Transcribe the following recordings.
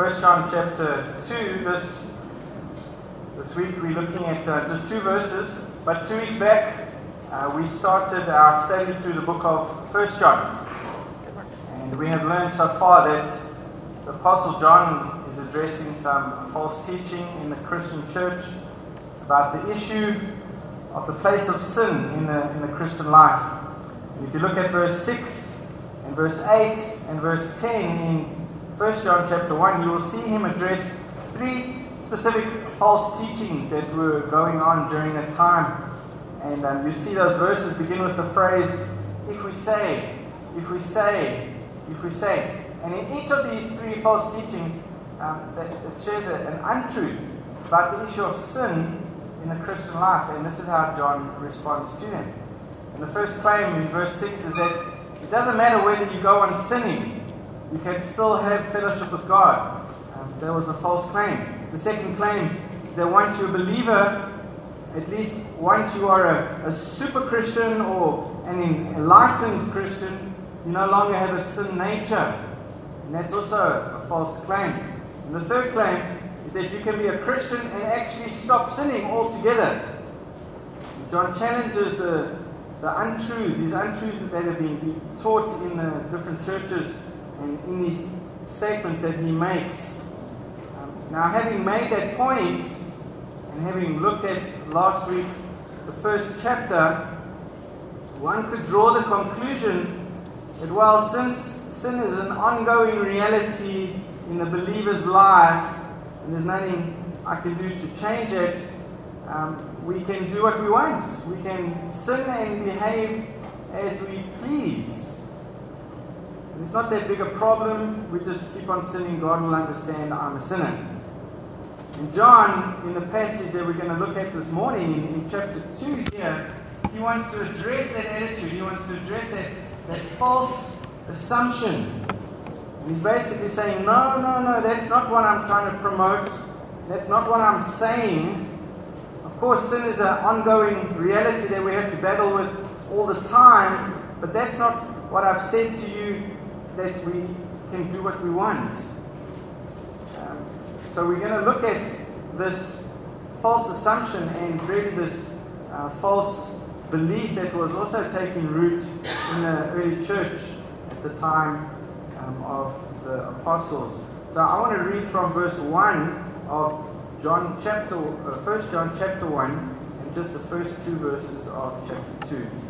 1 John chapter 2. This, this week we're looking at uh, just two verses, but two weeks back uh, we started our study through the book of 1 John. And we have learned so far that the Apostle John is addressing some false teaching in the Christian church about the issue of the place of sin in the, in the Christian life. And if you look at verse 6 and verse 8 and verse 10 in 1 John chapter 1, you will see him address three specific false teachings that were going on during that time. And um, you see those verses begin with the phrase, if we say, if we say, if we say. And in each of these three false teachings, um, that, it shares an untruth about the issue of sin in the Christian life. And this is how John responds to them. And the first claim in verse 6 is that it doesn't matter whether you go on sinning, you can still have fellowship with God. Um, that was a false claim. The second claim is that once you're a believer, at least once you are a, a super Christian or an enlightened Christian, you no longer have a sin nature. And that's also a false claim. And the third claim is that you can be a Christian and actually stop sinning altogether. John challenges the, the untruths, these untruths that have been taught in the different churches and in these statements that he makes. Um, now, having made that point, and having looked at last week the first chapter, one could draw the conclusion that while since sin is an ongoing reality in the believer's life, and there's nothing I can do to change it, um, we can do what we want. We can sin and behave as we please. It's not that big a problem. We just keep on sinning. God will understand I'm a sinner. And John, in the passage that we're going to look at this morning, in, in chapter 2 here, he wants to address that attitude. He wants to address that, that false assumption. And he's basically saying, no, no, no, that's not what I'm trying to promote. That's not what I'm saying. Of course, sin is an ongoing reality that we have to battle with all the time, but that's not what I've said to you that we can do what we want. Um, so we're going to look at this false assumption and really this uh, false belief that was also taking root in the early church at the time um, of the apostles. So I want to read from verse 1 of John chapter, uh, 1 John chapter 1, and just the first two verses of chapter 2.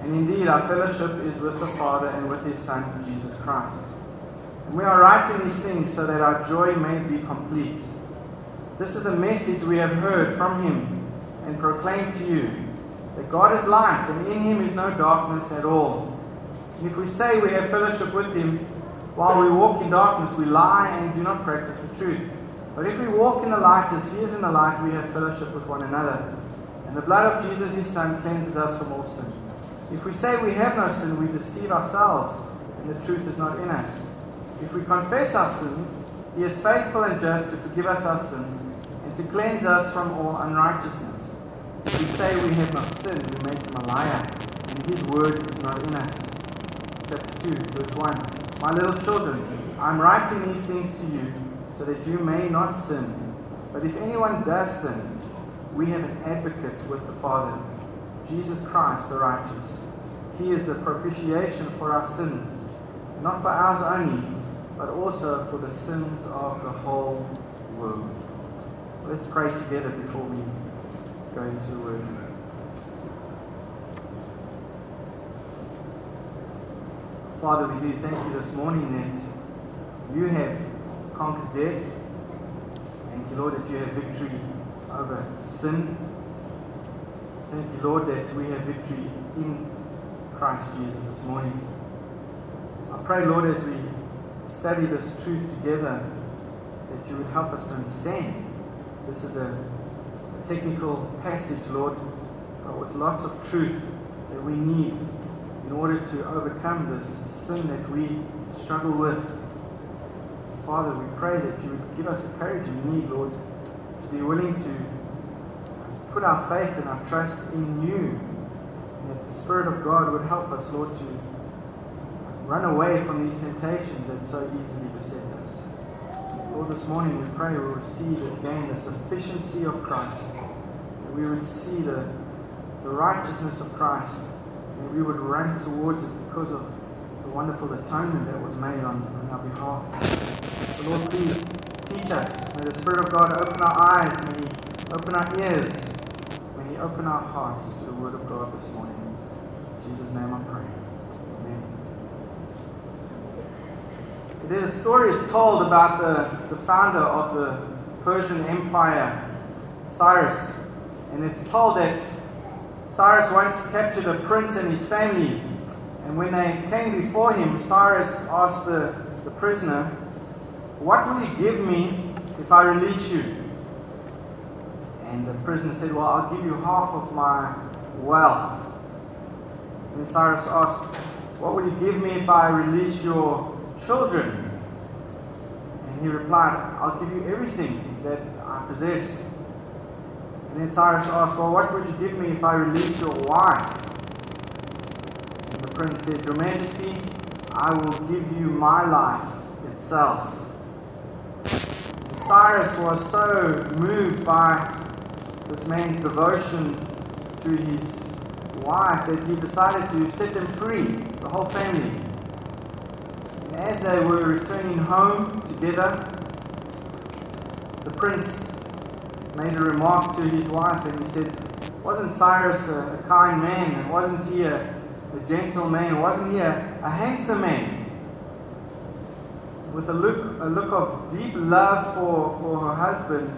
And indeed, our fellowship is with the Father and with His Son, Jesus Christ. And we are writing these things so that our joy may be complete. This is the message we have heard from Him and proclaimed to you that God is light, and in Him is no darkness at all. And if we say we have fellowship with Him while we walk in darkness, we lie and do not practice the truth. But if we walk in the light as He is in the light, we have fellowship with one another. And the blood of Jesus, His Son, cleanses us from all sin. If we say we have no sin, we deceive ourselves, and the truth is not in us. If we confess our sins, He is faithful and just to forgive us our sins and to cleanse us from all unrighteousness. If we say we have not sinned, we make Him a liar, and His word is not in us. Chapter 2, verse 1. My little children, I am writing these things to you so that you may not sin. But if anyone does sin, we have an advocate with the Father Jesus Christ the righteous. He is the propitiation for our sins, not for ours only, but also for the sins of the whole world. Let's pray together before we go into word. Father, we do thank you this morning that you have conquered death. Thank you, Lord, that you have victory over sin Thank you, Lord, that we have victory in Christ Jesus this morning. I pray, Lord, as we study this truth together, that you would help us to understand. This is a technical passage, Lord, but with lots of truth that we need in order to overcome this sin that we struggle with. Father, we pray that you would give us the courage we need, Lord, to be willing to put our faith and our trust in you. The Spirit of God would help us, Lord, to run away from these temptations that so easily beset us. Lord, this morning we pray we will receive again the sufficiency of Christ. That we would see the, the righteousness of Christ. And we would run towards it because of the wonderful atonement that was made on, on our behalf. So Lord, please teach us. May the Spirit of God open our eyes. May He open our ears. May He open our hearts to the Word of God this morning. Jesus' name I pray. Amen. Today the story is told about the, the founder of the Persian Empire, Cyrus. And it's told that Cyrus once captured a prince and his family. And when they came before him, Cyrus asked the, the prisoner, What will you give me if I release you? And the prisoner said, Well, I'll give you half of my wealth. And Cyrus asked, What will you give me if I release your children? And he replied, I'll give you everything that I possess. And then Cyrus asked, Well, what would you give me if I release your wife? And the prince said, Your Majesty, I will give you my life itself. And Cyrus was so moved by this man's devotion to his wife that he decided to set them free, the whole family. And as they were returning home together, the prince made a remark to his wife and he said, Wasn't Cyrus a, a kind man? And wasn't he a, a gentle man? Wasn't he a, a handsome man? With a look, a look of deep love for, for her husband,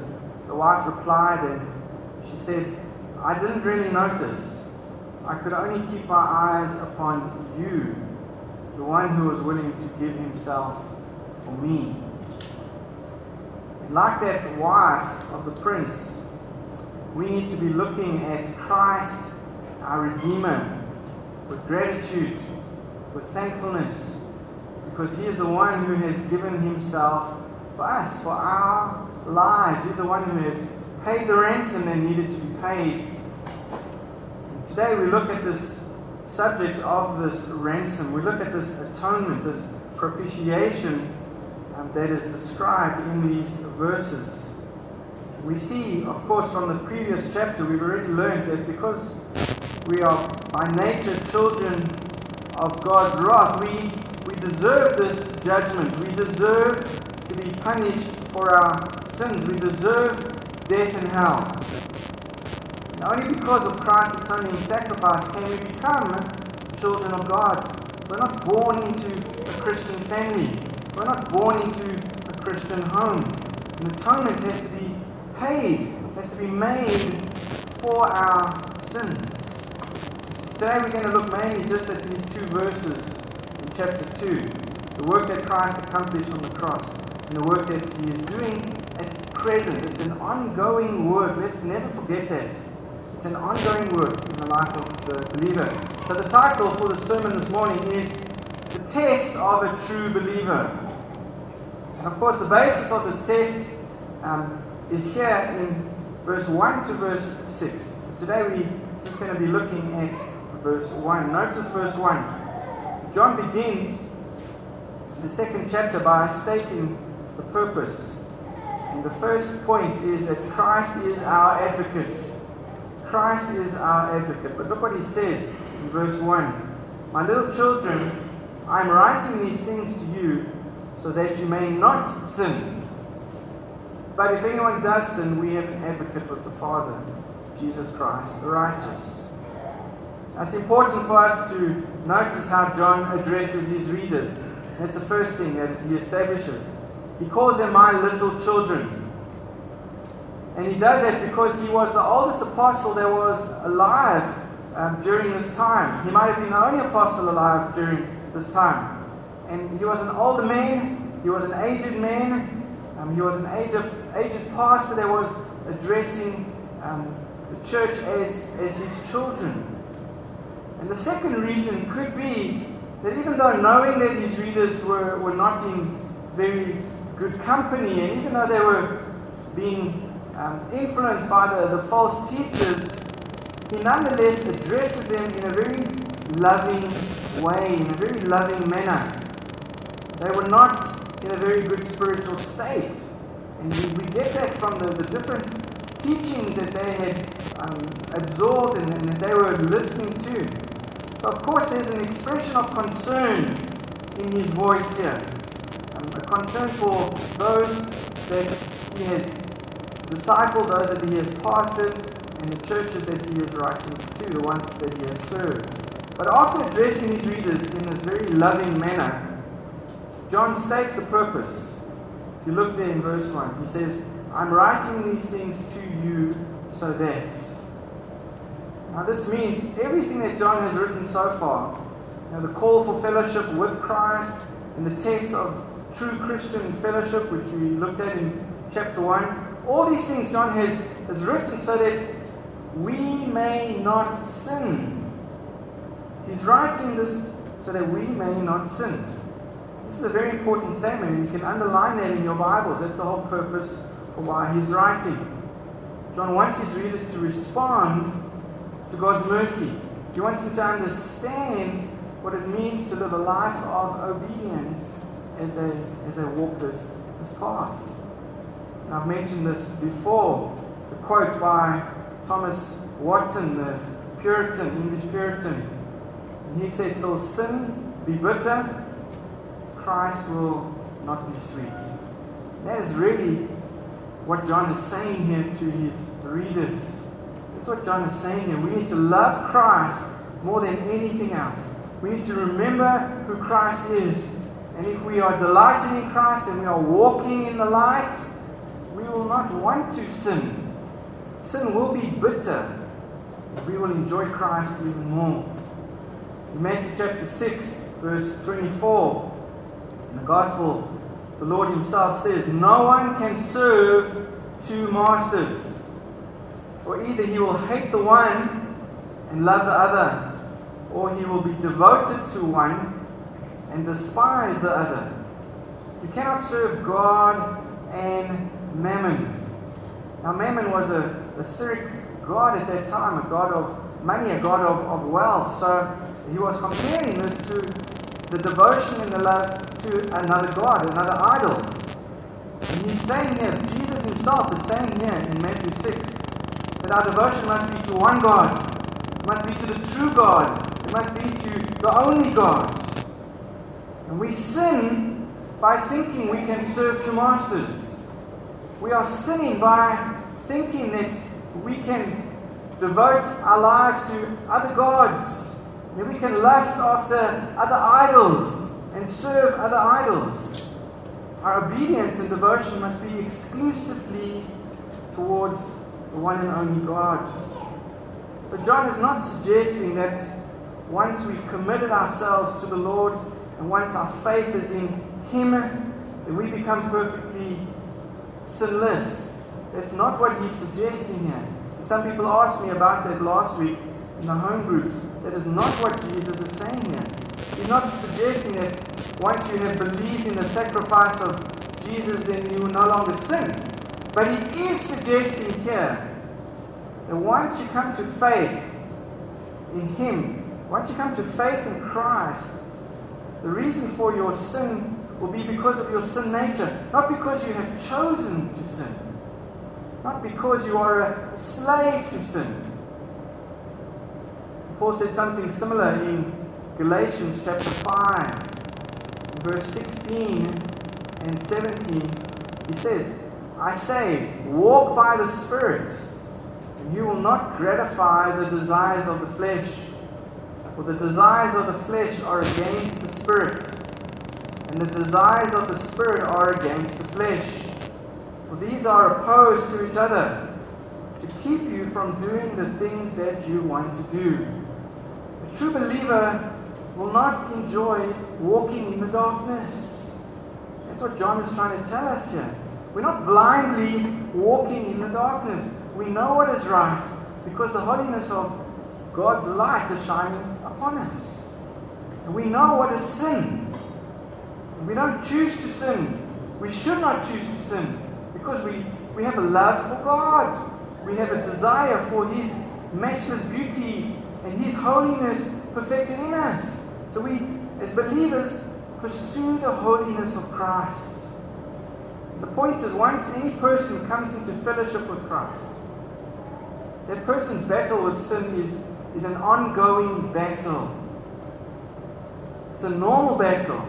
the wife replied and she said, I didn't really notice. I could only keep my eyes upon you, the one who was willing to give himself for me. And like that wife of the prince, we need to be looking at Christ, our Redeemer, with gratitude, with thankfulness, because he is the one who has given himself for us, for our lives. He's the one who has paid the ransom that needed to be paid. Today we look at this subject of this ransom. We look at this atonement, this propitiation um, that is described in these verses. We see, of course, from the previous chapter, we've already learned that because we are by nature children of God's wrath, we, we deserve this judgment. We deserve to be punished for our sins. We deserve death and hell. Only because of Christ's atoning sacrifice can we become children of God. We're not born into a Christian family. We're not born into a Christian home. An atonement has to be paid, has to be made for our sins. Today we're going to look mainly just at these two verses in chapter 2. The work that Christ accomplished on the cross and the work that he is doing at present. It's an ongoing work. Let's never forget that. It's an ongoing work in the life of the believer. So the title for the sermon this morning is The Test of a True Believer. And of course, the basis of this test um, is here in verse 1 to verse 6. Today we're just going to be looking at verse 1. Notice verse 1. John begins the second chapter by stating the purpose. And the first point is that Christ is our advocate. Christ is our advocate. But look what he says in verse 1. My little children, I am writing these things to you so that you may not sin. But if anyone does sin, we have an advocate with the Father, Jesus Christ, the righteous. It's important for us to notice how John addresses his readers. That's the first thing that he establishes. He calls them my little children. And he does that because he was the oldest apostle that was alive um, during this time. He might have been the only apostle alive during this time. And he was an older man, he was an aged man, Um, he was an aged, aged pastor that was addressing um, the church as, as his children. And the second reason could be that even though knowing that his readers were, were not in very good company, and even though they were being um, influenced by the, the false teachers, he nonetheless addresses them in a very loving way, in a very loving manner. They were not in a very good spiritual state. And we, we get that from the, the different teachings that they had um, absorbed and, and, that they were listening to. So, of course, there's an expression of concern in his voice here. Um, a concern for those that he has discipled, those that he has pastored, and the churches that he is writing to, the ones that he has served. But after addressing his readers in this very loving manner, John states the purpose. If you look there in verse 1, he says, I'm writing these things to you so that. Now, this means everything that John has written so far, you know, the call for fellowship with Christ, and the test of true Christian fellowship, which we looked at in chapter 1, all these things John has, has written so that we may not sin. He's writing this so that we may not sin. This is a very important statement, you can underline that in your Bibles. That's the whole purpose for why he's writing. John wants his readers to respond to God's mercy. He wants them to understand what it means to live a life of obedience as they, as they walk this, this path. I've mentioned this before. The quote by Thomas Watson, the Puritan, English Puritan. And he said, Till sin be bitter, Christ will not be sweet. That is really what John is saying here to his readers. That's what John is saying here. We need to love Christ more than anything else. We need to remember who Christ is. And if we are delighting in Christ and we are walking in the light, will not want to sin. Sin will be bitter. We will enjoy Christ even more. In Matthew chapter 6, verse 24, in the Gospel, the Lord Himself says, No one can serve two masters. For either he will hate the one and love the other, or he will be devoted to one and despise the other. You cannot serve God and mammon. Now, mammon was a, a Syriac god at that time, a god of money, a god of, of wealth. So he was comparing this to the devotion and the love to another God, another idol. And he's saying here, Jesus himself is saying here in Matthew 6, that our devotion must be to one God, it must be to the true God, it must be to the only God. And we sin by thinking we can serve two masters. We are sinning by thinking that we can devote our lives to other gods that we can lust after other idols and serve other idols. Our obedience and devotion must be exclusively towards the one and only God. So, John is not suggesting that once we've committed ourselves to the Lord and once our faith is in Him, that we become perfectly sinless. That's not what he's suggesting here. Some people asked me about that last week in the home groups. That is not what Jesus is saying here. He's not suggesting that once you have believed in the sacrifice of Jesus, then you will no longer sin. But he is suggesting here that once you come to faith in Him, once you come to faith in Christ, the reason for your sin will be because of your sin nature, not because you have chosen to sin, not because you are a slave to sin. Paul said something similar in Galatians chapter 5, verse 16 and 17. He says, I say, walk by the Spirit, and you will not gratify the desires of the flesh. For the desires of the flesh are against the Spirit, and the desires of the Spirit are against the flesh. For these are opposed to each other, to keep you from doing the things that you want to do A true believer will not enjoy walking in the darkness. That's what John is trying to tell us here. We're not blindly walking in the darkness. We know what is right because the holiness of God's light is shining upon us. And we know what is sin. We don't choose to sin. We should not choose to sin because we, we have a love for God. We have a desire for His matchless beauty and His holiness perfected in us. So we, as believers, pursue the holiness of Christ. The point is, once any person comes into fellowship with Christ, that person's battle with sin is, is an ongoing battle. It's a normal battle.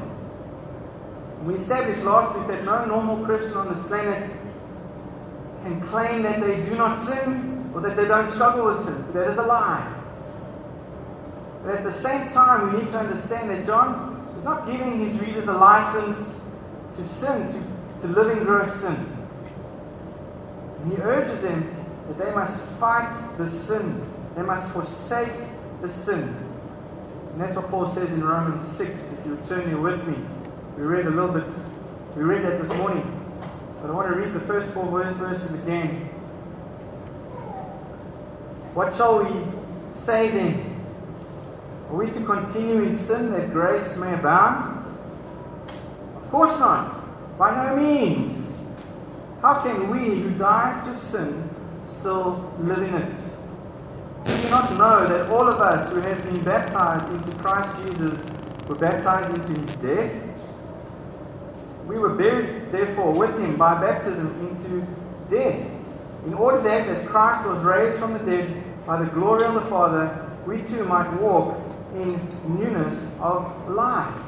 We established last week that no normal Christian on this planet can claim that they do not sin or that they don't struggle with sin. That is a lie. But at the same time, we need to understand that John is not giving his readers a license to sin, to, to live in gross sin. And he urges them that they must fight the sin, they must forsake the sin. And that's what Paul says in Romans 6. If you turn here with me, we read a little bit, we read that this morning. But I want to read the first four verses again. What shall we say then? Are we to continue in sin that grace may abound? Of course not. By no means. How can we who died to sin still live in it? Do you not know that all of us who have been baptized into Christ Jesus were baptized into his death? We were buried, therefore, with him by baptism into death, in order that, as Christ was raised from the dead by the glory of the Father, we too might walk in newness of life.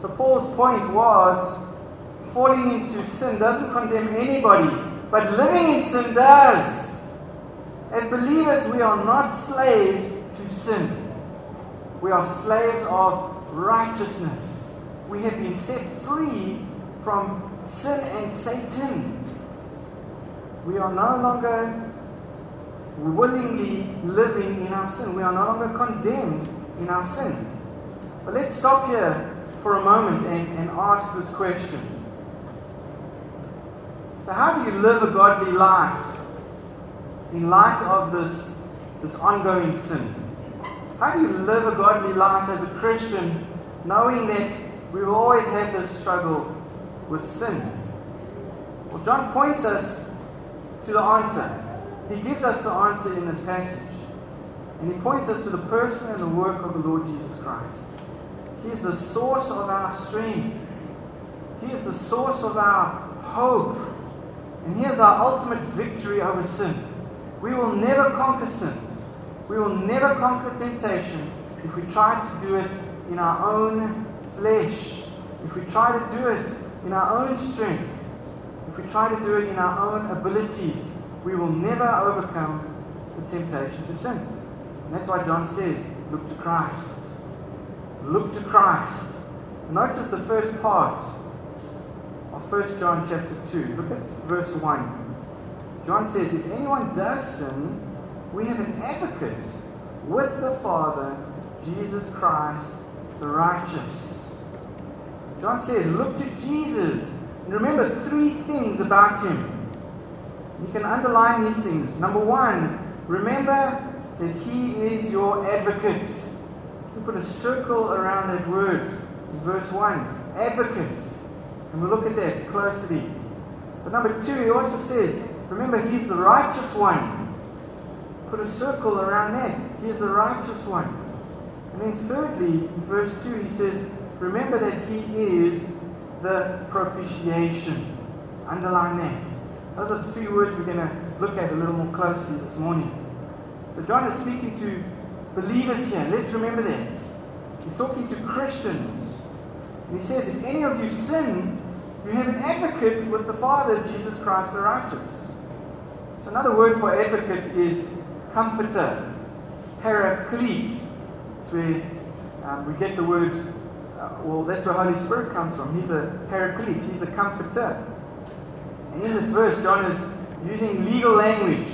So, Paul's point was falling into sin doesn't condemn anybody, but living in sin does. As believers, we are not slaves to sin, we are slaves of righteousness we have been set free from sin and Satan. We are no longer willingly living in our sin. We are no longer condemned in our sin. But let's stop here for a moment and, and ask this question. So, how do you live a godly life in light of this, this ongoing sin? How do you live a godly life as a Christian knowing that we will always have this struggle with sin. Well, John points us to the answer. He gives us the answer in this passage. And he points us to the person and the work of the Lord Jesus Christ. He is the source of our strength. He is the source of our hope. And he is our ultimate victory over sin. We will never conquer sin. We will never conquer temptation if we try to do it in our own flesh, if we try to do it in our own strength, if we try to do it in our own abilities, we will never overcome the temptation to sin. And that's why John says, look to Christ. Look to Christ. Notice the first part of 1 John chapter 2. Look at verse 1. John says, If anyone does sin, we have an advocate with the Father, Jesus Christ, the righteous. John says, look to Jesus. And remember three things about him. You can underline these things. Number one, remember that he is your advocate. You put a circle around that word in verse 1. Advocate. And we'll look at that closely. But number two, he also says, remember, he's the righteous one. Put a circle around that. He is the righteous one. And then thirdly, in verse 2, he says, remember that He is the propitiation. Underline that. Those are the three words we're going to look at a little more closely this morning. So, John is speaking to believers here. Let's remember that. He's talking to Christians. And he says, If any of you sin, you have an advocate with the Father, Jesus Christ the righteous. So, another word for advocate is comforter, paraclete. It's where um, we get the word well, that's where Holy Spirit comes from. He's a paraclete, he's a comforter. And in this verse, John is using legal language.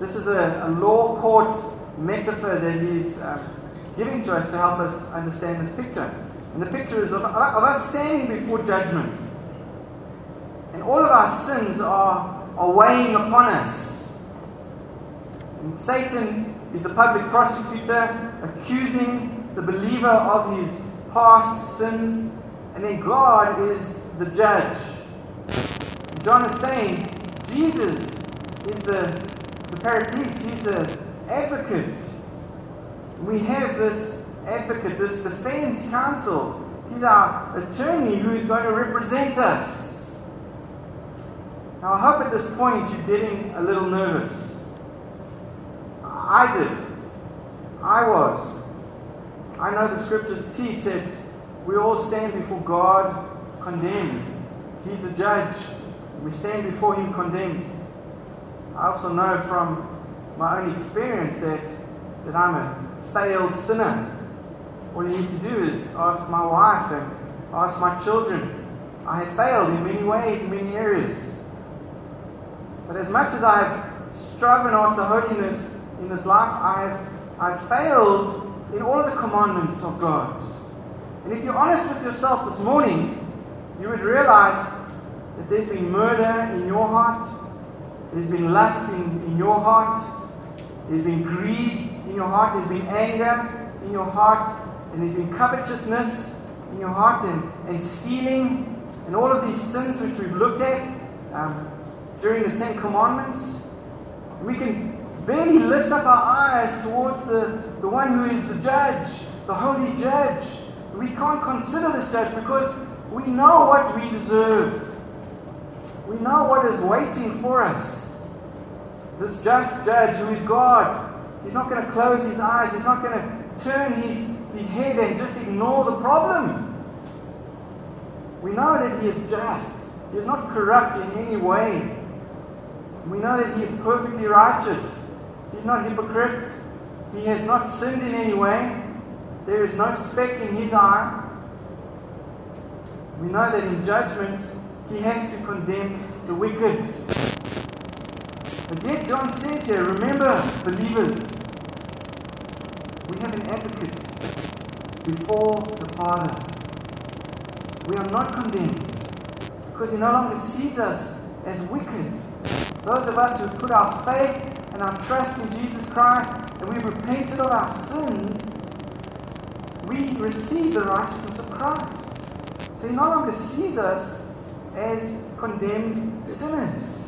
This is a, a law court metaphor that he's uh, giving to us to help us understand this picture. And the picture is of, of us standing before judgment. And all of our sins are, are weighing upon us. And Satan is the public prosecutor accusing the believer of his past sins. And then God is the judge. John is saying Jesus is the, the paraclete, he's the advocate. We have this advocate, this defense counsel. He's our attorney who is going to represent us. Now, I hope at this point you're getting a little nervous. I did. I was. I know the scriptures teach that we all stand before God condemned. He's the judge. We stand before Him condemned. I also know from my own experience that, that I'm a failed sinner. All you need to do is ask my wife and ask my children. I have failed in many ways, in many areas. But as much as I have striven after holiness in this life, I have I've failed in all of the commandments of God. And if you're honest with yourself this morning, you would realize that there's been murder in your heart, there's been lust in, in your heart, there's been greed in your heart, there's been anger in your heart, and there's been covetousness in your heart, and, and stealing, and all of these sins which we've looked at um, during the Ten Commandments. We can barely lift up our eyes towards the, the one who is the judge, the holy judge. We can't consider this judge because we know what we deserve. We know what is waiting for us. This just judge who is God. He's not going to close his eyes. He's not going to turn his, his head and just ignore the problem. We know that he is just. He is not corrupt in any way. We know that he is perfectly righteous. He's not hypocrite. He has not sinned in any way. There is no speck in his eye. We know that in judgment, he has to condemn the wicked. But yet, John says here, remember, believers, we have an advocate before the Father. We are not condemned because he no longer sees us as wicked. Those of us who put our faith and our trust in Jesus Christ we've repented of our sins, we receive the righteousness of Christ. So he no longer sees us as condemned sinners.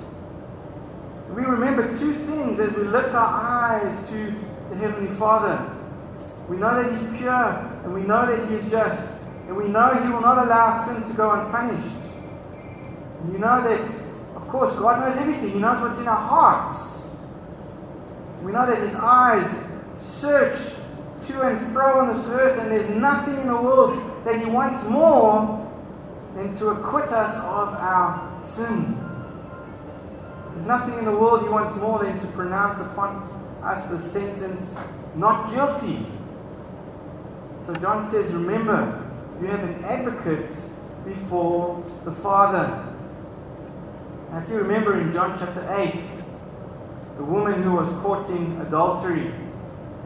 We remember two things as we lift our eyes to the Heavenly Father. We know that He's pure, and we know that He is just, and we know He will not allow sin to go unpunished. And you know that, of course, God knows everything, He knows what's in our hearts. We know that His eyes search to and fro on this earth, and there's nothing in the world that He wants more than to acquit us of our sin. There's nothing in the world He wants more than to pronounce upon us the sentence, not guilty. So John says, Remember, you have an advocate before the Father. Now, if you remember in John chapter 8, the woman who was caught in adultery,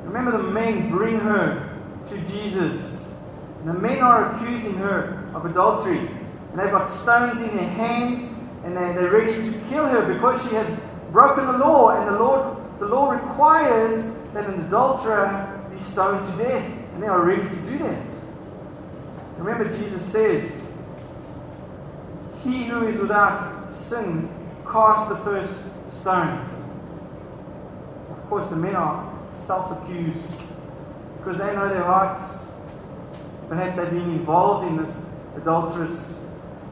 remember the men bring her to Jesus. And the men are accusing her of adultery. And they've got stones in their hands and they're, they're ready to kill her because she has broken the law. And the Lord, the law requires that an adulterer be stoned to death. And they are ready to do that. Remember, Jesus says, He who is without sin cast the first stone. Course, the men are self accused because they know their hearts. Perhaps they've been involved in this adulterous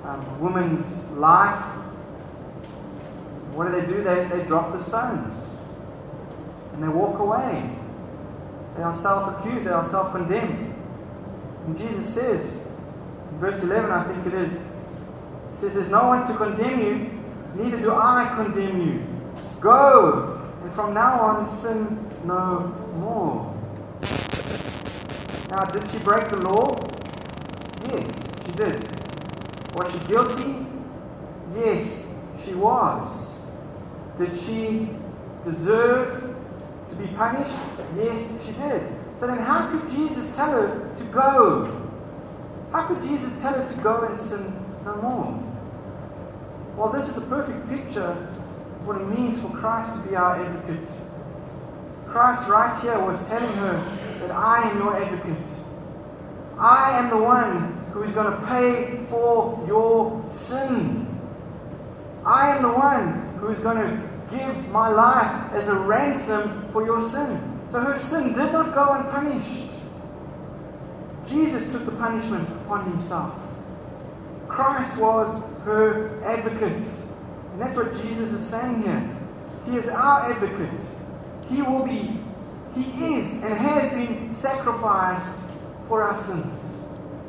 um, woman's life. What do they do? They, they drop the stones and they walk away. They are self accused, they are self condemned. And Jesus says, in verse 11, I think it is, says, There's no one to condemn you, neither do I condemn you. Go, from now on sin no more. Now, did she break the law? Yes, she did. Was she guilty? Yes, she was. Did she deserve to be punished? Yes, she did. So then, how could Jesus tell her to go? How could Jesus tell her to go and sin no more? Well, this is a perfect picture what it means for Christ to be our advocate. Christ, right here, was telling her that I am your advocate. I am the one who is going to pay for your sin. I am the one who is going to give my life as a ransom for your sin. So her sin did not go unpunished. Jesus took the punishment upon himself. Christ was her advocate. And that's what Jesus is saying here. He is our advocate. He will be, he is and has been sacrificed for our sins.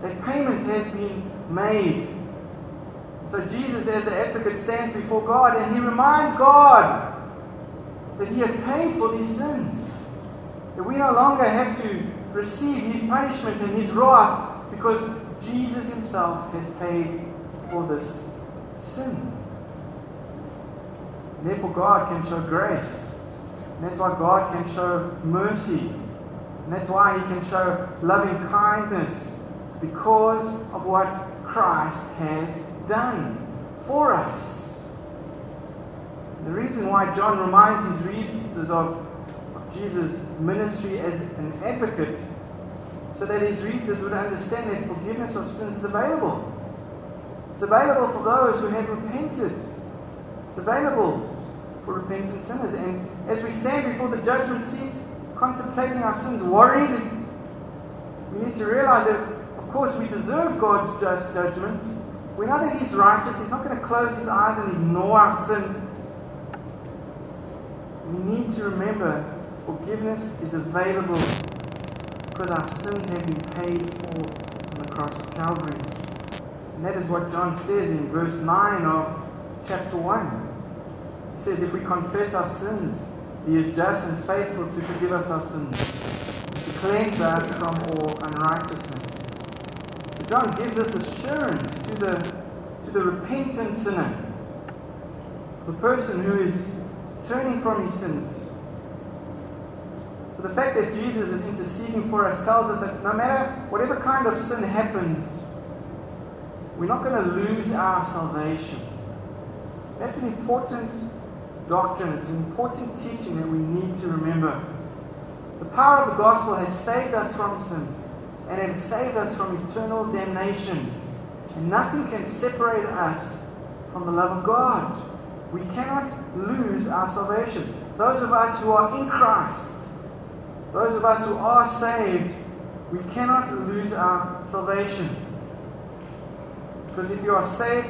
That payment has been made. So Jesus, as the advocate, stands before God and he reminds God that he has paid for these sins. That we no longer have to receive his punishment and his wrath because Jesus himself has paid for this sin. And therefore, God can show grace. And that's why God can show mercy. And that's why he can show loving kindness because of what Christ has done for us. The reason why John reminds his readers of, of Jesus' ministry as an advocate so that his readers would understand that forgiveness of sins is available. It's available for those who have repented. It's available for repentant sinners. And as we stand before the judgment seat, contemplating our sins, worried, we need to realize that, of course, we deserve God's just judgment. We know that He's righteous. He's not going to close His eyes and ignore our sin. We need to remember forgiveness is available because our sins have been paid for on the cross of Calvary. And that is what John says in verse 9 of chapter 1. Says, If we confess our sins, He is just and faithful to forgive us our sins, to cleanse us from all unrighteousness. So John gives us assurance to the, to the repentant sinner, the person who is turning from his sins. So the fact that Jesus is interceding for us tells us that no matter whatever kind of sin happens, we're not going to lose our salvation. That's an important doctrine. It's an important teaching that we need to remember. The power of the gospel has saved us from sins and it has saved us from eternal damnation. And nothing can separate us from the love of God. We cannot lose our salvation. Those of us who are in Christ, those of us who are saved, we cannot lose our salvation. Because if you are saved,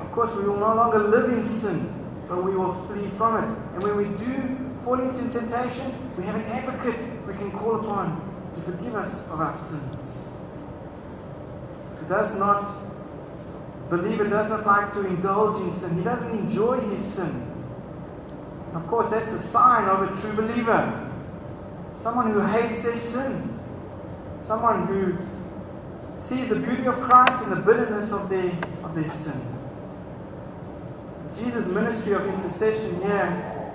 of course, we will no longer live in sin, but we will flee from it. And when we do fall into temptation, we have an advocate we can call upon to forgive us of our sins. He does not, believer does not like to indulge in sin. He doesn't enjoy his sin. Of course, that's the sign of a true believer. Someone who hates their sin. Someone who sees the beauty of Christ and the bitterness of their, of their sin. Jesus' ministry of intercession here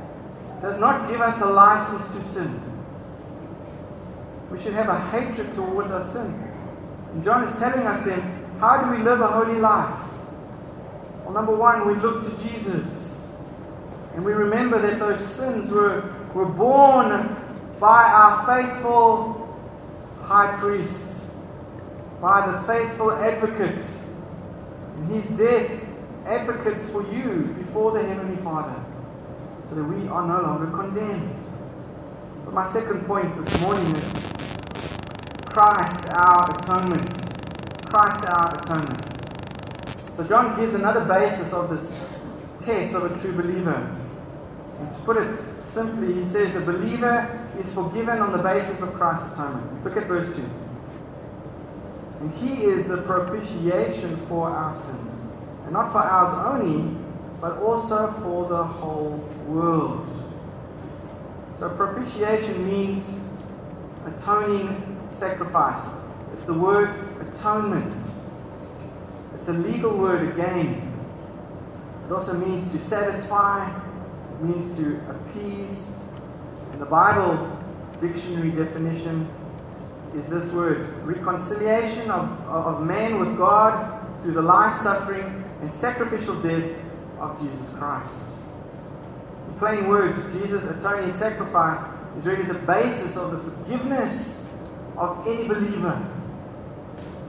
does not give us a license to sin. We should have a hatred towards our sin. And John is telling us then, how do we live a holy life? Well, number one, we look to Jesus. And we remember that those sins were, were borne by our faithful high priest, by the faithful advocate. And his death advocates for you before the Heavenly Father, so that we are no longer condemned. But my second point this morning is Christ our atonement. Christ our atonement. So John gives another basis of this test of a true believer. And to put it simply, he says a believer is forgiven on the basis of Christ's atonement. Look at verse 2. And he is the propitiation for our sins. And not for ours only, but also for the whole world. So propitiation means atoning sacrifice. It's the word atonement. It's a legal word again. It also means to satisfy, it means to appease. And the Bible dictionary definition is this word reconciliation of, of man with God through the life suffering and sacrificial death of Jesus Christ. In plain words, Jesus' atoning sacrifice is really the basis of the forgiveness of any believer.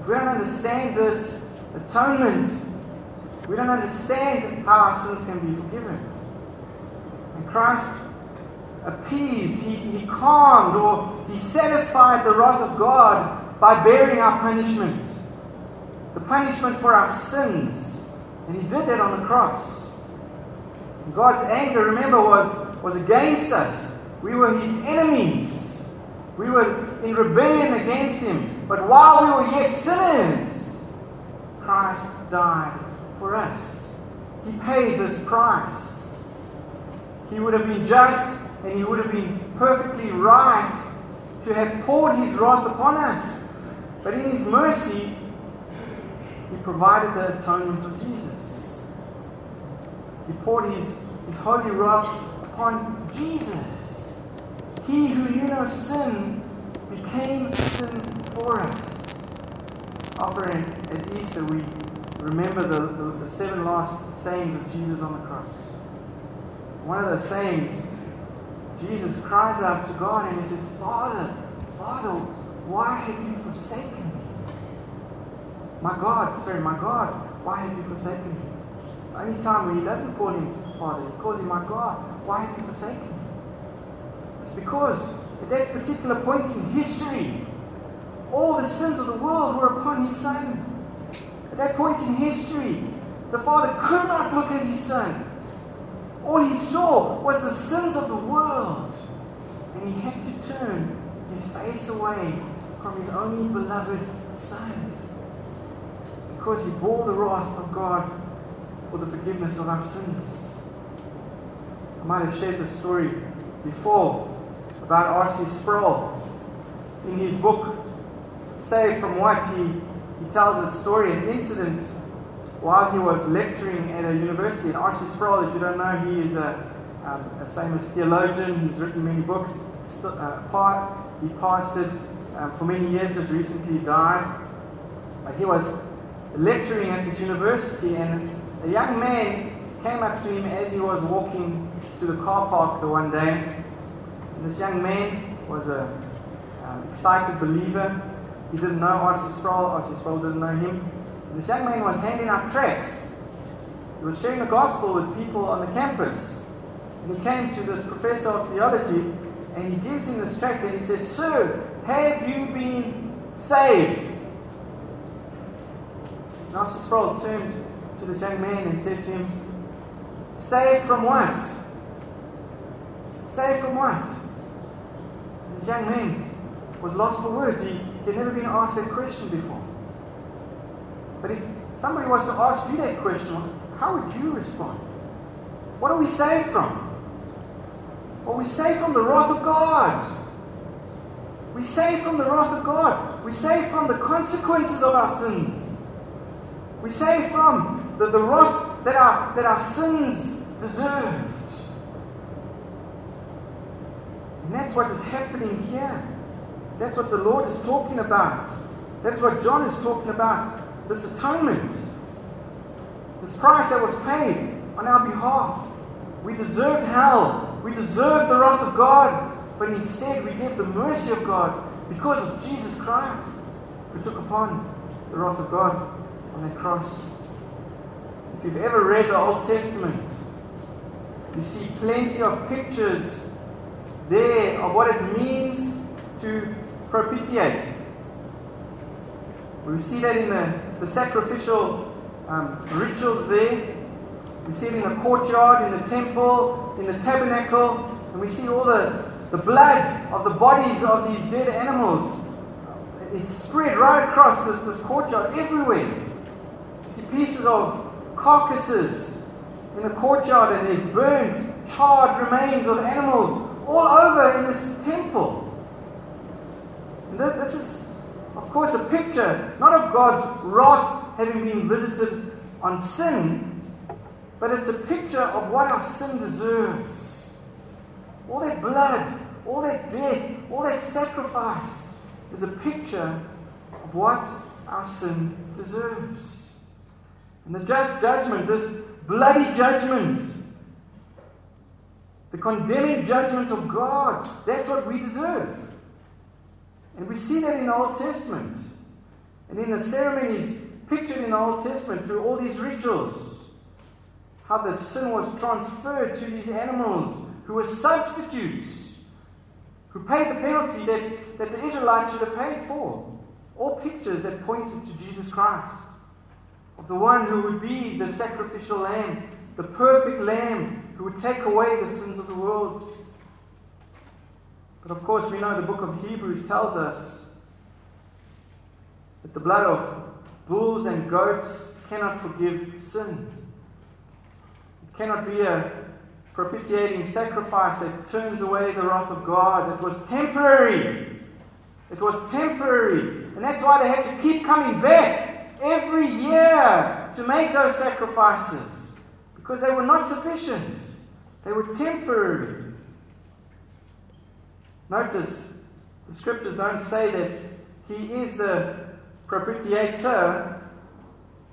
If we don't understand this atonement, we don't understand how our sins can be forgiven. And Christ appeased, he, he calmed, or he satisfied the wrath of God by bearing our punishment. The punishment for our sins. And he did that on the cross. God's anger, remember, was, was against us. We were his enemies. We were in rebellion against him. But while we were yet sinners, Christ died for us. He paid this price. He would have been just and he would have been perfectly right to have poured his wrath upon us. But in his mercy, he provided the atonement of Jesus. He poured his, his holy wrath upon Jesus. He who knew no sin became sin for us. Often at Easter, we remember the, the, the seven last sayings of Jesus on the cross. One of the sayings, Jesus cries out to God and he says, Father, Father, why have you forsaken me? My God, sorry, my God, why have you forsaken me? Any time when he doesn't call him Father, he calls him my God, why have you forsaken me? It's because at that particular point in history, all the sins of the world were upon his son. At that point in history, the father could not look at his son. All he saw was the sins of the world. And he had to turn his face away from his only beloved son. Because he bore the wrath of God for the forgiveness of our sins. I might have shared this story before about R.C. Sproul. In his book, Saved from What, he he tells a story, an incident, while he was lecturing at a university. And R.C. Sproul, if you don't know, he is a, um, a famous theologian. He's written many books. Uh, part, he pastored um, for many years, just recently died. But he was lecturing at this university, and a young man came up to him as he was walking to the car park the one day. And this young man was a um, excited believer. He didn't know R.C. Sproul, R.C. Sproul didn't know him. And this young man was handing out tracts. He was sharing the gospel with people on the campus. And he came to this professor of theology and he gives him this tract and he says, Sir, have you been saved? And R.C. Sproul turned to this young man and said to him, Saved from what? Saved from what? This young man was lost for words. He They've never been asked that question before. But if somebody was to ask you that question, how would you respond? What are we saved from? Well, we saved from the wrath of God. We saved from the wrath of God. We saved from the consequences of our sins. We saved from the, the wrath that our, that our sins deserved. And that's what is happening here. That's what the Lord is talking about. That's what John is talking about. This atonement. This price that was paid on our behalf. We deserved hell. We deserved the wrath of God. But instead, we get the mercy of God because of Jesus Christ, who took upon the wrath of God on that cross. If you've ever read the Old Testament, you see plenty of pictures there of what it means to propitiate. We see that in the, the sacrificial um, rituals there. We see it in the courtyard, in the temple, in the tabernacle, and we see all the, the blood of the bodies of these dead animals. It's spread right across this, this courtyard, everywhere. You see pieces of carcasses in the courtyard, and there's burnt, charred remains of animals all over in this temple. This is, of course, a picture not of God's wrath having been visited on sin, but it's a picture of what our sin deserves. All that blood, all that death, all that sacrifice is a picture of what our sin deserves. And the just judgment, this bloody judgment. The condemning judgment of God. That's what we deserve. And we see that in the Old Testament. And in the ceremonies pictured in the Old Testament through all these rituals. How the sin was transferred to these animals who were substitutes, who paid the penalty that, that the Israelites should have paid for. All pictures that pointed to Jesus Christ, of the one who would be the sacrificial lamb, the perfect lamb who would take away the sins of the world. But of course, we know the book of Hebrews tells us that the blood of bulls and goats cannot forgive sin. It cannot be a propitiating sacrifice that turns away the wrath of God. It was temporary. It was temporary. And that's why they had to keep coming back every year to make those sacrifices. Because they were not sufficient. They were temporary. Notice, the scriptures don't say that he is the propitiator.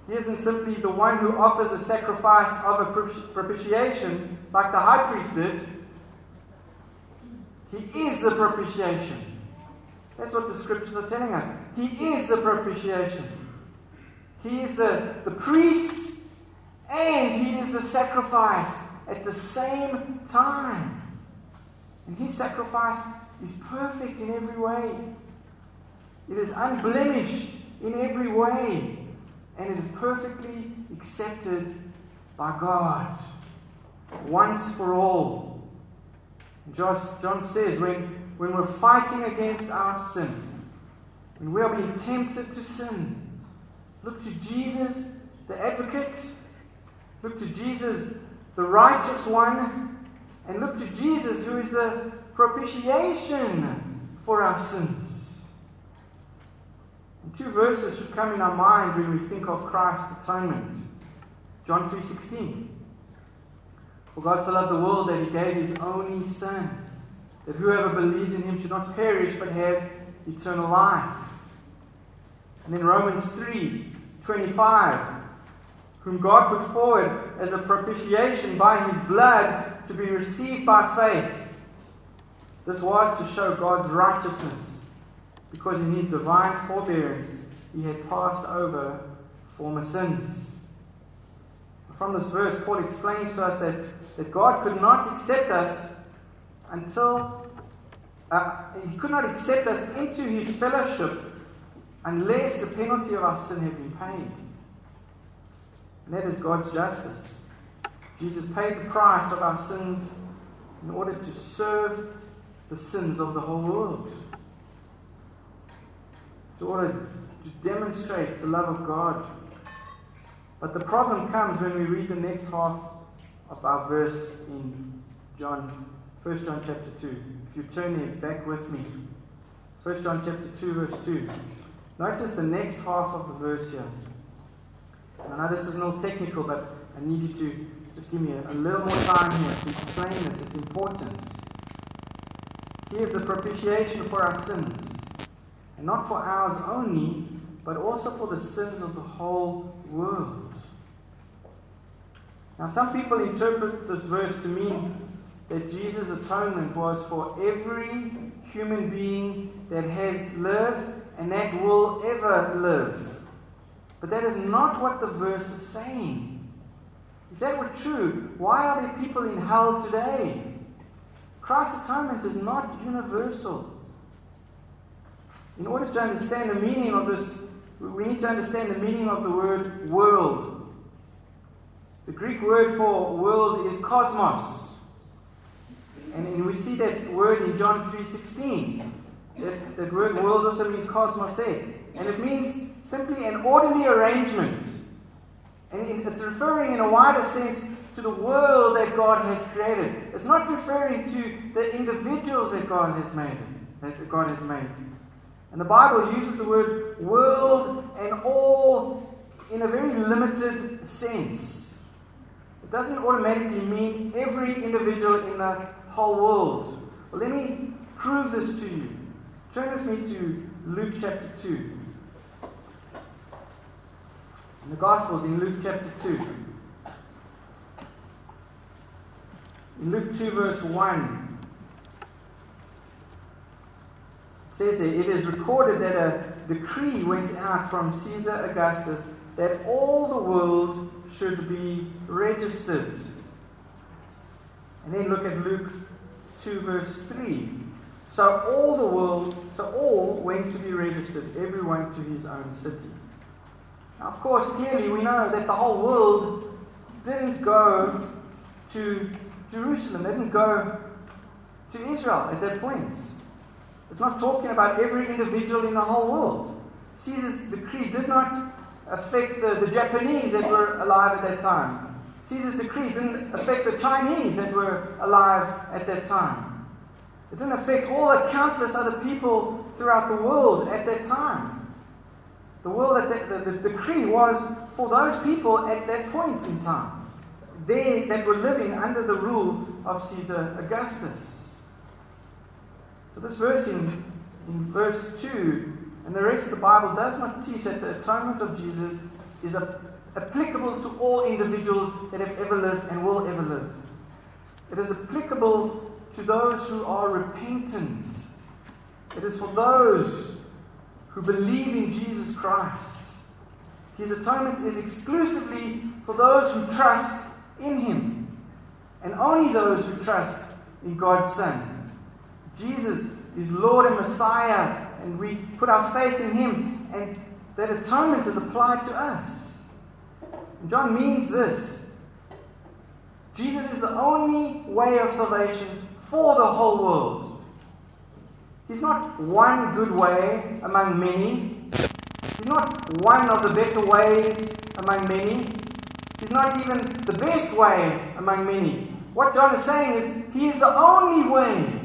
He isn't simply the one who offers a sacrifice of a propitiation like the high priest did. He is the propitiation. That's what the scriptures are telling us. He is the propitiation. He is the, the priest and he is the sacrifice at the same time. And his sacrifice is perfect in every way. It is unblemished in every way. And it is perfectly accepted by God once for all. John says when, when we're fighting against our sin, when we are being tempted to sin, look to Jesus, the advocate, look to Jesus, the righteous one, and look to Jesus, who is the propitiation for our sins. And two verses should come in our mind when we think of Christ's atonement. John 3:16. For God so loved the world that he gave his only Son, that whoever believes in him should not perish but have eternal life. And then Romans 3 25, whom God put forward as a propitiation by his blood to be received by faith. This was to show God's righteousness, because in his divine forbearance he had passed over former sins. From this verse, Paul explains to us that that God could not accept us until uh, He could not accept us into His fellowship unless the penalty of our sin had been paid. And that is God's justice. Jesus paid the price of our sins in order to serve the sins of the whole world. In order to demonstrate the love of God. But the problem comes when we read the next half of our verse in John, 1 John chapter 2. If you turn there back with me. 1 John chapter 2, verse 2. Notice the next half of the verse here. I know this is little technical, but I need you to just give me a, a little more time here to explain this. It's important. Here's the propitiation for our sins. And not for ours only, but also for the sins of the whole world. Now, some people interpret this verse to mean that Jesus' atonement was for every human being that has lived and that will ever live. But that is not what the verse is saying. If that were true, why are there people in hell today? Christ's atonement is not universal. In order to understand the meaning of this, we need to understand the meaning of the word world. The Greek word for world is cosmos. And, we see that word in John 3.16. That, that word world also means cosmos there. And it means simply an orderly arrangement. And it's referring in a wider sense to the world that God has created. It's not referring to the individuals that God has made. That God has made. And the Bible uses the word world and all in a very limited sense. It doesn't automatically mean every individual in the whole world. Well, let me prove this to you. Turn with me to Luke chapter 2. In the Gospels in Luke chapter 2. In Luke 2, verse 1, it says there, it is recorded that a decree went out from Caesar Augustus that all the world should be registered. And then look at Luke 2, verse 3. So all the world, so all went to be registered, everyone to his own city. Now, of course, clearly we know that the whole world didn't go to Jerusalem, they didn't go to Israel at that point. It's not talking about every individual in the whole world. Caesar's decree did not affect the, the Japanese that were alive at that time. Caesar's decree didn't affect the Chinese that were alive at that time. It didn't affect all the countless other people throughout the world at that time. The world that the, the, the decree was for those people at that point in time. They that were living under the rule of Caesar Augustus. So this verse in, in verse 2 and the rest of the Bible does not teach that the atonement of Jesus is a, applicable to all individuals that have ever lived and will ever live. It is applicable to those who are repentant. It is for those who believe in Jesus Christ. His atonement is exclusively for those who trust in Him, and only those who trust in God's Son. Jesus is Lord and Messiah and we put our faith in Him, and that atonement is applied to us. And John means this Jesus is the only way of salvation for the whole world. He's not one good way among many. He's not one of the better ways among many. He's not even the best way among many. What John is saying is, He is the only way.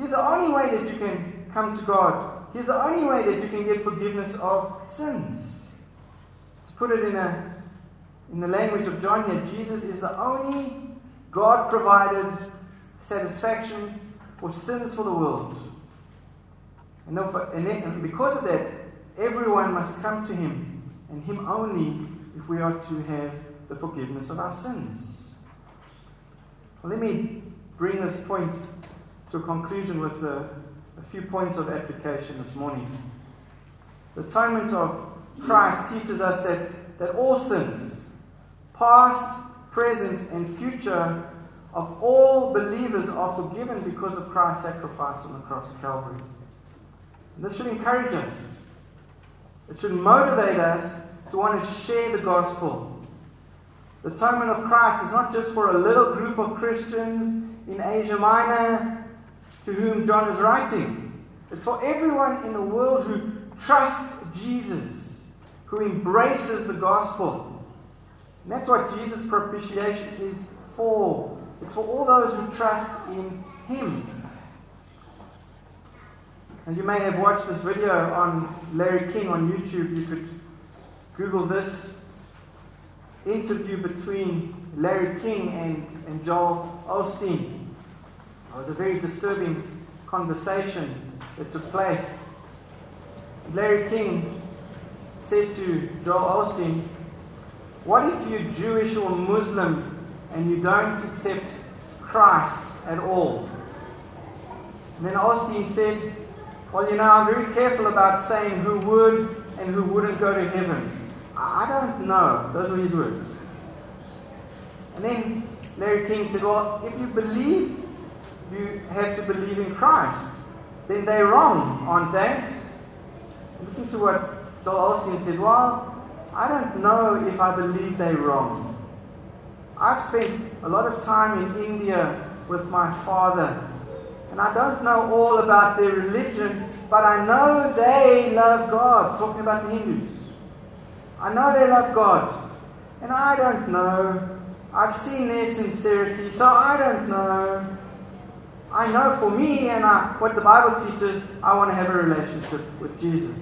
He's the only way that you can come to God. He's the only way that you can get forgiveness of sins. To put it in, a, in the language of John here, Jesus is the only God provided satisfaction for sins for the world. And, and because of that, everyone must come to Him, and Him only, if we are to have the forgiveness of our sins. Well, let me bring this point to a conclusion with the a few points of application this morning. The atonement of Christ teaches us that, that all sins, past, present, and future, of all believers are forgiven because of Christ's sacrifice on the cross of Calvary. And this should encourage us. It should motivate us to want to share the gospel. The atonement of Christ is not just for a little group of Christians in Asia Minor to whom John is writing. It's for everyone in the world who trusts Jesus, who embraces the gospel. And that's what Jesus' propitiation is for. It's for all those who trust in Him. And you may have watched this video on Larry King on YouTube. You could Google this interview between Larry King and, and Joel Osteen. It was a very disturbing conversation that took place. Larry King said to Joel Osteen, What if you're Jewish or Muslim and you don't accept Christ at all? And then Osteen said, Well, you know, I'm very careful about saying who would and who wouldn't go to heaven. I don't know. Those were his words. And then Larry King said, Well, if you believe you have to believe in Christ, then they're wrong, aren't they? Listen to what Joel Osteen said. Well, I don't know if I believe they're wrong. I've spent a lot of time in India with my father, and I don't know all about their religion, but I know they love God. Talking about the Hindus. I know they love God, and I don't know. I've seen their sincerity, so I don't know. I know for me and I, what the Bible teaches, I want to have a relationship with Jesus.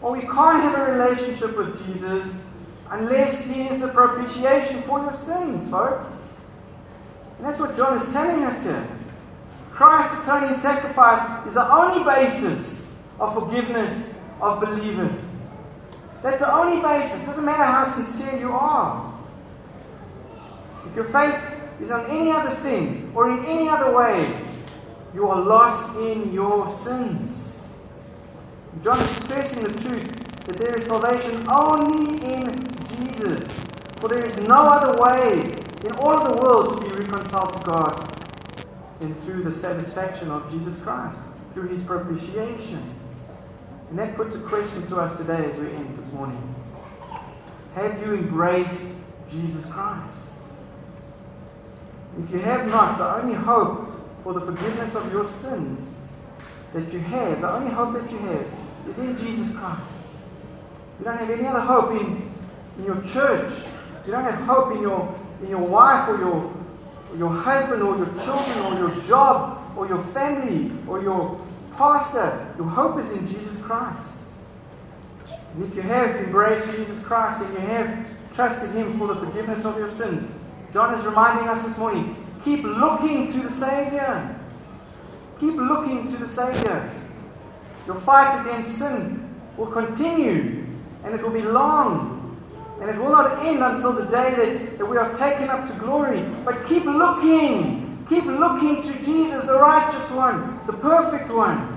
Well, we can't have a relationship with Jesus unless He is the propitiation for your sins, folks. And that's what John is telling us here. Christ's atoning sacrifice is the only basis of forgiveness of believers. That's the only basis. It Doesn't matter how sincere you are. If your faith is on any other thing or in any other way, you are lost in your sins. John is stressing the truth that there is salvation only in For there is no other way in all the world to be reconciled to God than through the satisfaction of Jesus Christ, through his propitiation. And that puts a question to us today as we end this morning. Have you embraced Jesus Christ? If you have not, the only hope for the forgiveness of your sins that you have, the only hope that you have, is in Jesus Christ. You don't have any other hope in, in your church. You don't have hope in your, in your wife or your, your husband or your children or your job or your family or your pastor. Your hope is in Jesus Christ. And if you have embraced Jesus Christ and you have trusted Him for the forgiveness of your sins, John is reminding us this morning keep looking to the Savior. Keep looking to the Savior. Your fight against sin will continue and it will be long. And it will not end until the day that, that we are taken up to glory. But keep looking. Keep looking to Jesus, the righteous one, the perfect one.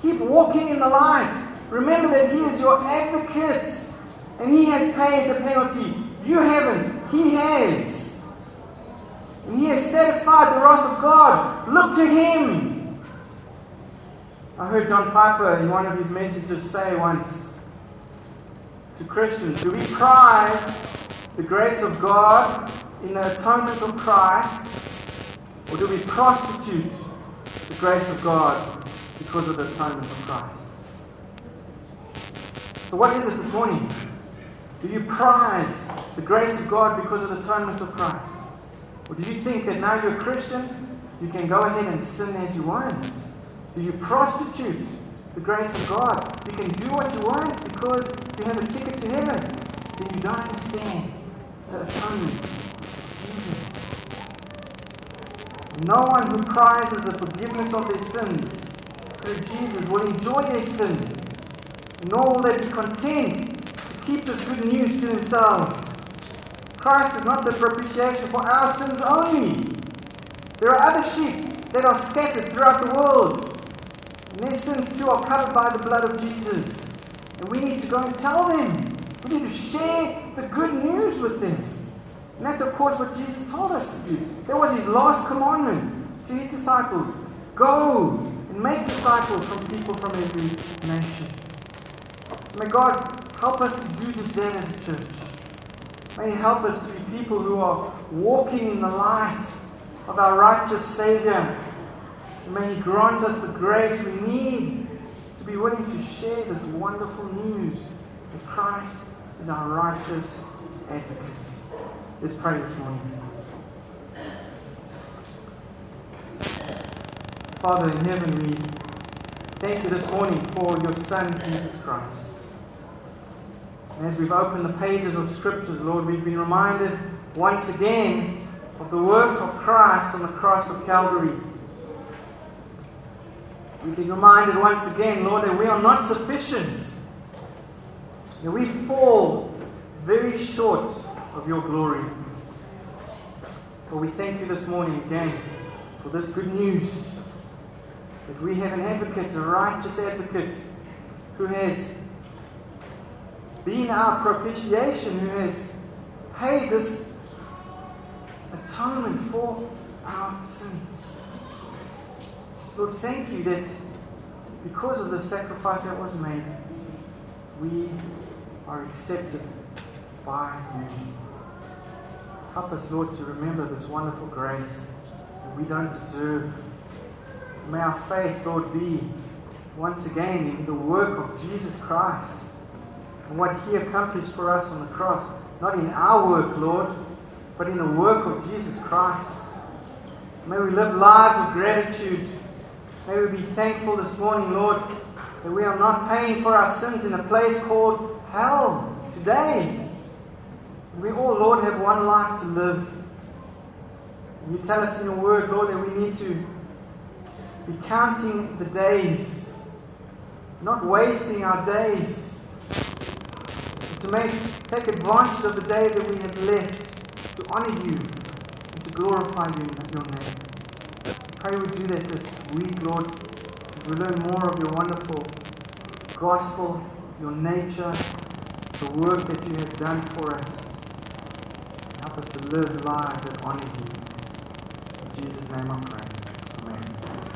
Keep walking in the light. Remember that He is your advocate and He has paid the penalty. You haven't, He has. And He has satisfied the wrath of God. Look to Him. I heard John Piper in one of his messages say once to Christians Do we prize the grace of God in the atonement of Christ, or do we prostitute the grace of God because of the atonement of Christ? So, what is it this morning? Do you prize the grace of God because of the atonement of Christ? Or do you think that now you're a Christian, you can go ahead and sin as you want? Do you prostitute the grace of God? You can do what you want because you have a ticket to heaven. Then you don't understand the atonement. Jesus. No one who cries prizes the forgiveness of their sins through Jesus will enjoy their sin, nor will they be content to keep this good news to themselves. Christ is not the propitiation for our sins only. There are other sheep that are scattered throughout the world. Sins too are covered by the blood of Jesus. And we need to go and tell them. We need to share the good news with them. And that's, of course, what Jesus told us to do. That was his last commandment to his disciples go and make disciples from people from every nation. So may God help us to do this then as a church. May He help us to be people who are walking in the light of our righteous Savior. And may He grant us the grace we need to be willing to share this wonderful news that Christ is our righteous advocate. Let's pray this morning. Father in heaven, we thank you this morning for your Son, Jesus Christ. And as we've opened the pages of Scriptures, Lord, we've been reminded once again of the work of Christ on the cross of Calvary. We've been reminded once again, Lord, that we are not sufficient. That we fall very short of your glory. But we thank you this morning again for this good news that we have an advocate, a righteous advocate, who has been our propitiation, who has paid this atonement for our sins. Lord, thank you that because of the sacrifice that was made, we are accepted by you. Help us, Lord, to remember this wonderful grace that we don't deserve. May our faith, Lord, be once again in the work of Jesus Christ and what He accomplished for us on the cross. Not in our work, Lord, but in the work of Jesus Christ. May we live lives of gratitude. May we be thankful this morning, Lord, that we are not paying for our sins in a place called hell today. We all, Lord, have one life to live. You tell us in your word, Lord, that we need to be counting the days, not wasting our days, to make, take advantage of the days that we have left to honor you and to glorify you in your name. Pray we do that this week, Lord. We learn more of your wonderful gospel, your nature, the work that you have done for us. Help us to live lives that honor you. In Jesus' name I pray.